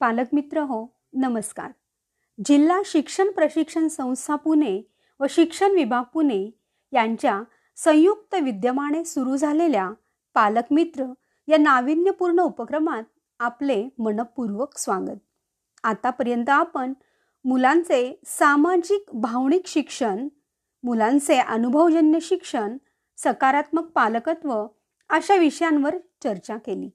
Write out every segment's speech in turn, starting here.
पालकमित्र हो नमस्कार. जिल्हा शिक्षण प्रशिक्षण संस्था पुणे व शिक्षण विभाग पुणे यांच्या संयुक्त विद्यमाने सुरू झालेल्या पालकमित्र या नाविन्यपूर्ण उपक्रमात आपले मनपूर्वक स्वागत. आतापर्यंत आपण मुलांचे सामाजिक भावनिक शिक्षण मुलांचे अनुभवजन्य शिक्षण सकारात्मक पालकत्व अशा विषयांवर चर्चा केली.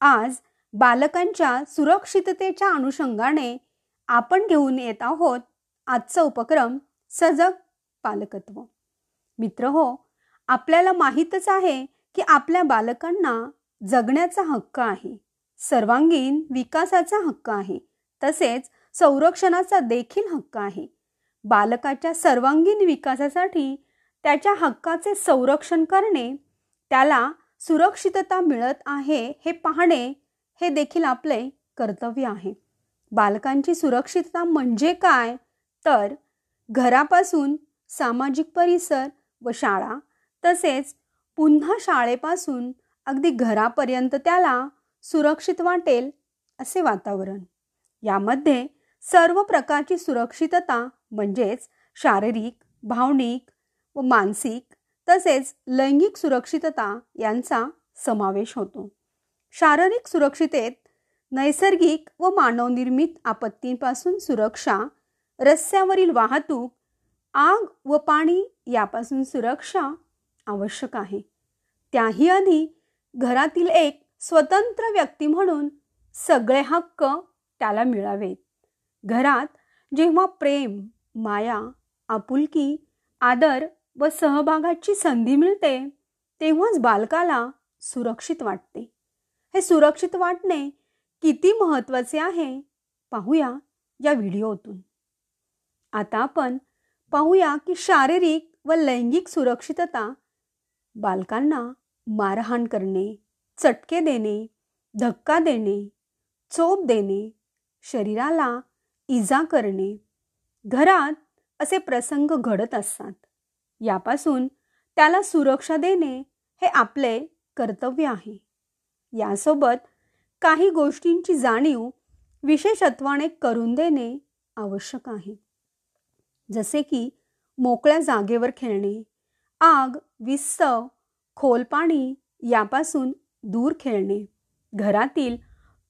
आज बालकांच्या सुरक्षिततेच्या अनुषंगाने आपण घेऊन येत आहोत आजचा उपक्रम सजग पालकत्व मित्र हो आपल्याला माहीतच आहे की आपल्या बालकांना जगण्याचा हक्क आहे सर्वांगीण विकासाचा हक्क आहे तसेच संरक्षणाचा देखील हक्क आहे. बालकाच्या सर्वांगीण विकासासाठी त्याच्या हक्काचे संरक्षण करणे त्याला सुरक्षितता मिळत आहे हे पाहणे हे देखील आपले कर्तव्य आहे. बालकांची सुरक्षितता म्हणजे काय? तर घरापासून सामाजिक परिसर व शाळा तसेच पुन्हा शाळेपासून अगदी घरापर्यंत त्याला सुरक्षित वाटेल असे वातावरण. यामध्ये सर्व प्रकारची सुरक्षितता म्हणजेच शारीरिक भावनिक व मानसिक तसेच लैंगिक सुरक्षितता यांचा समावेश होतो. शारीरिक सुरक्षितेत नैसर्गिक व मानवनिर्मित आपत्तींपासून सुरक्षा रस्त्यावरील वाहतूक आग व पाणी यापासून सुरक्षा आवश्यक आहे. त्याही आधी घरातील एक स्वतंत्र व्यक्ती म्हणून सगळे हक्क त्याला मिळावेत. घरात जेव्हा प्रेम माया आपुलकी आदर व सहभागाची संधी मिळते तेव्हाच बालकाला सुरक्षित वाटते. हे सुरक्षित वाटणे किती महत्त्वाचे आहे? पाहूया या व्हिडिओतून. आता आपण पाहूया की शारीरिक व लैंगिक सुरक्षितता बालकांना मारहाण करणे चटके देणे धक्का देणे चोप देणे शरीराला इजा करणे घरात असे प्रसंग घडत असतात. यापासून त्याला सुरक्षा देणे हे आपले कर्तव्य आहे. यासोबत काही गोष्टींची जाणीव विशेषत्वाने करून देणे आवश्यक आहे. जसे की मोकळ्या जागेवर खेळणे आग विस्तव खोल पाणी यापासून दूर खेळणे घरातील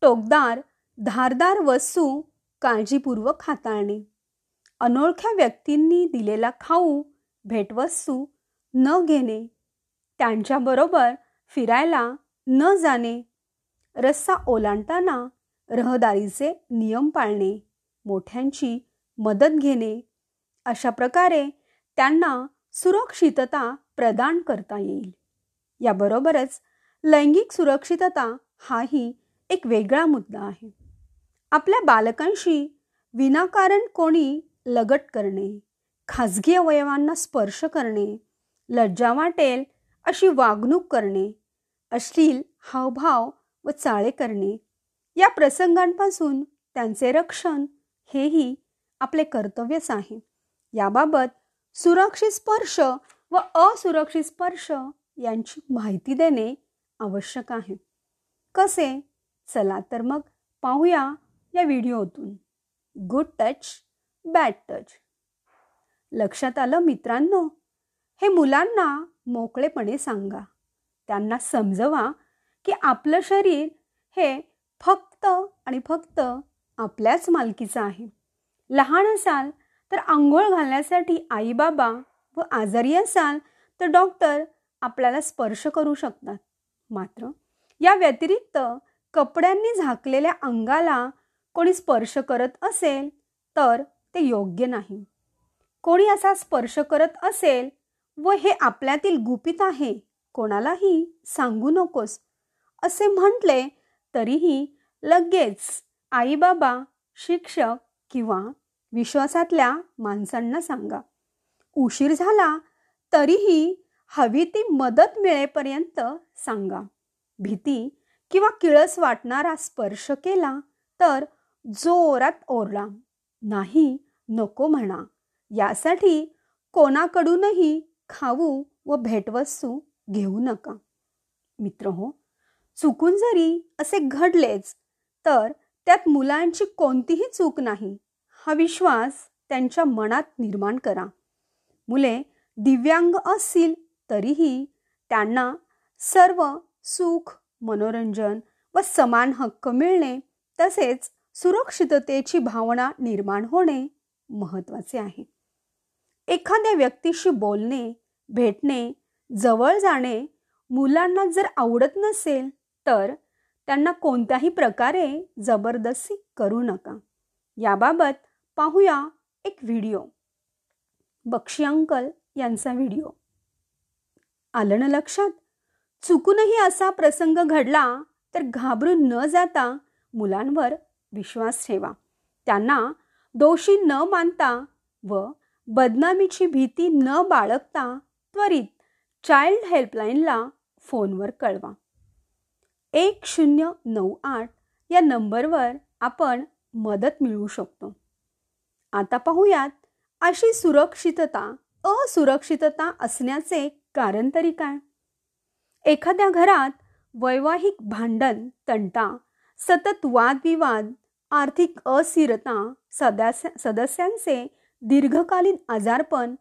टोकदार धारदार वस्तू काळजीपूर्वक हाताळणे अनोळख्या व्यक्तींनी दिलेला खाऊ भेटवस्तू न घेणे त्यांच्याबरोबर फिरायला न जाणे रस्ता ओलांडताना रहदारीचे नियम पाळणे मोठ्यांची मदत घेणे अशा प्रकारे त्यांना सुरक्षितता प्रदान करता येईल. याबरोबरच लैंगिक सुरक्षितता हाही एक वेगळा मुद्दा आहे. आपल्या बालकांशी विनाकारण कोणी लगट करणे खाजगी अवयवांना स्पर्श करणे लज्जा वाटेल अशी वागणूक करणे अश्लील हावभाव व चाळे करणे. या प्रसंगांपासून त्यांचे रक्षण हेही आपले कर्तव्यच आहे. याबाबत सुरक्षित स्पर्श व असुरक्षित स्पर्श यांची माहिती देणे आवश्यक आहे. कसे? चला तर मग पाहूया या व्हिडिओतून. गुड टच बॅड टच लक्षात आलं मित्रांनो? हे मुलांना मोकळेपणे सांगा. त्यांना समजवा की आपलं शरीर हे फक्त आणि फक्त आपल्याच मालकीचं आहे. लहान असाल तर आंघोळ घालण्यासाठी आईबाबा व आजारी असाल तर डॉक्टर आपल्याला स्पर्श करू शकतात. मात्र या व्यतिरिक्त कपड्यांनी झाकलेल्या अंगाला कोणी स्पर्श करत असेल तर ते योग्य नाही. कोणी असा स्पर्श करत असेल व हे आपल्यातील गुपित आहे कोणालाही सांगू नकोस. असे म्हटले तरीही लगेच आईबाबा शिक्षक किंवा विश्वासातल्या माणसांना सांगा. उशीर झाला तरीही हवी ती मदत मिळेपर्यंत सांगा. भीती किंवा किळस वाटणारा स्पर्श केला तर जोरात ओरडा. नाही नको म्हणा. यासाठी कोणाकडूनही खाऊ व भेटवस्तू घेऊ नका. मित्र हो चुकून जरी असे घडलेच तर त्यात मुलांची कोणतीही चूक नाही. हा विश्वास त्यांच्या मनात निर्माण करा. मुले दिव्यांग असतील तरीही त्यांना सर्व सुख मनोरंजन व समान हक्क मिळणे तसेच सुरक्षिततेची भावना निर्माण होणे महत्त्वाचे आहे. एखाद्या व्यक्तीशी बोलणे भेटणे जवळ जाणे मुलांना जर आवडत नसेल तर त्यांना कोणत्याही प्रकारे जबरदस्ती करू नका. याबाबत पाहूया एक व्हिडिओ. बक्षी अंकल यांचा व्हिडिओ. आलं ना लक्षात? चुकूनही असा प्रसंग घडला तर घाबरून न जाता मुलांवर विश्वास ठेवा. त्यांना दोषी न मानता व बदनामीची भीती न बाळगता त्वरित चाइल्ड हेल्पलाईनला फोनवर कळवा. एक शून्य नऊ आठ या नंबरवर आपण मदत मिळवू शकतो. आता पाहूयात अशी सुरक्षितता असुरक्षितता असण्याचे कारण तरी काय? एखाद्या घरात वैवाहिक भांडण तंटा सतत वादविवाद आर्थिक अस्थिरता सदस्य सदस्यांचे दीर्घकालीन आजारपण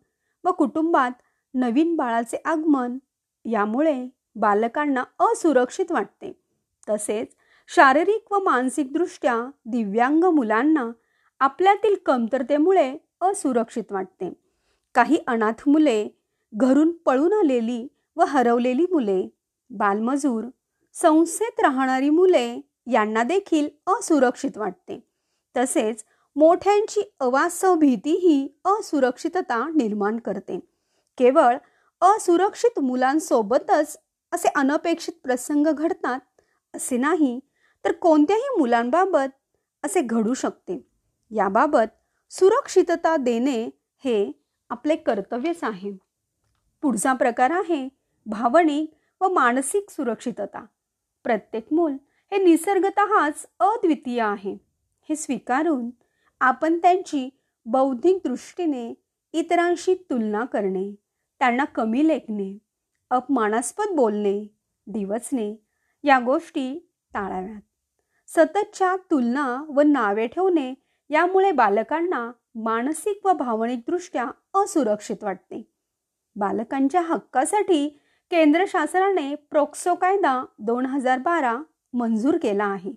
व कुटुंबात नवीन बाळाचे आगमन यामुळे बालकांना असुरक्षित वाटते. तसेच शारीरिक व मानसिकदृष्ट्या दिव्यांग मुलांना आपल्यातील कमतरतेमुळे असुरक्षित वाटते. काही अनाथ मुले घरून पळून आलेली व हरवलेली मुले बालमजूर संस्थेत राहणारी मुले यांना देखील असुरक्षित वाटते. तसेच मोठ्यांची अवास्तव भीतीही असुरक्षितता निर्माण करते. केवळ असुरक्षित मुलांसोबतच असे अनपेक्षित प्रसंग घडतात असे नाही तर कोणत्याही मुलांबाबत असे घडू शकते. याबाबत सुरक्षितता देणे हे आपले कर्तव्यच आहे. पुढचा प्रकार आहे भावनिक व मानसिक सुरक्षितता. प्रत्येक मूल हे निसर्गतःच अद्वितीय आहे. हे स्वीकारून आपण त्यांची बौद्धिक दृष्टीने इतरांशी तुलना करणे. त्यांना कमी लेखणे अपमानास्पद बोलणे दिवचणे या गोष्टी टाळाव्यात. सततच्या तुलना व नावे ठेवणे यामुळे बालकांना मानसिक व भावनिकदृष्ट्या असुरक्षित वाटते. बालकांच्या हक्कासाठी केंद्र शासनाने प्रोक्सो कायदा दोन हजार बारा मंजूर केला आहे.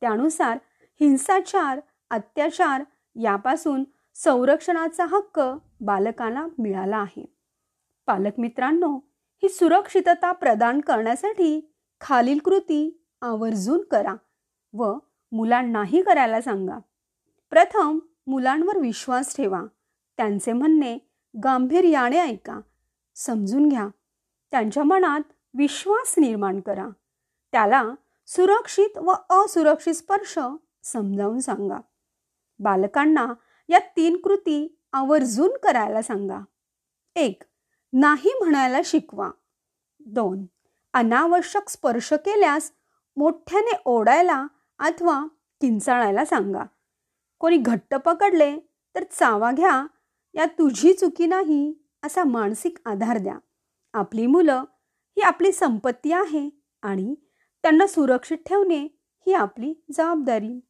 त्यानुसार हिंसाचार अत्याचार यापासून संरक्षणाचा हक्क बालकांना मिळाला आहे. पालक मित्रांनो ही सुरक्षितता प्रदान करण्यासाठी खालील कृती आवर्जून करा व मुलांनाही करायला सांगा. प्रथम मुलांवर विश्वास ठेवा. त्यांचे म्हणणे गांभीर्याने ऐका. समजून घ्या. त्यांच्या मनात विश्वास निर्माण करा. त्याला सुरक्षित व असुरक्षित स्पर्श समजावून सांगा. बालकांना या तीन कृती आवर्जून करायला सांगा. एक नाही म्हणायला शिकवा. दोन. अनावश्यक स्पर्श केल्यास मोठ्याने ओढायला अथवा किंचाळायला सांगा. कोणी घट्ट पकडले तर चावा घ्या या तुझी चुकी नाही असा मानसिक आधार द्या. आपली मुलं ही आपली संपत्ती आहे आणि त्यांना सुरक्षित ठेवणे ही आपली जबाबदारी.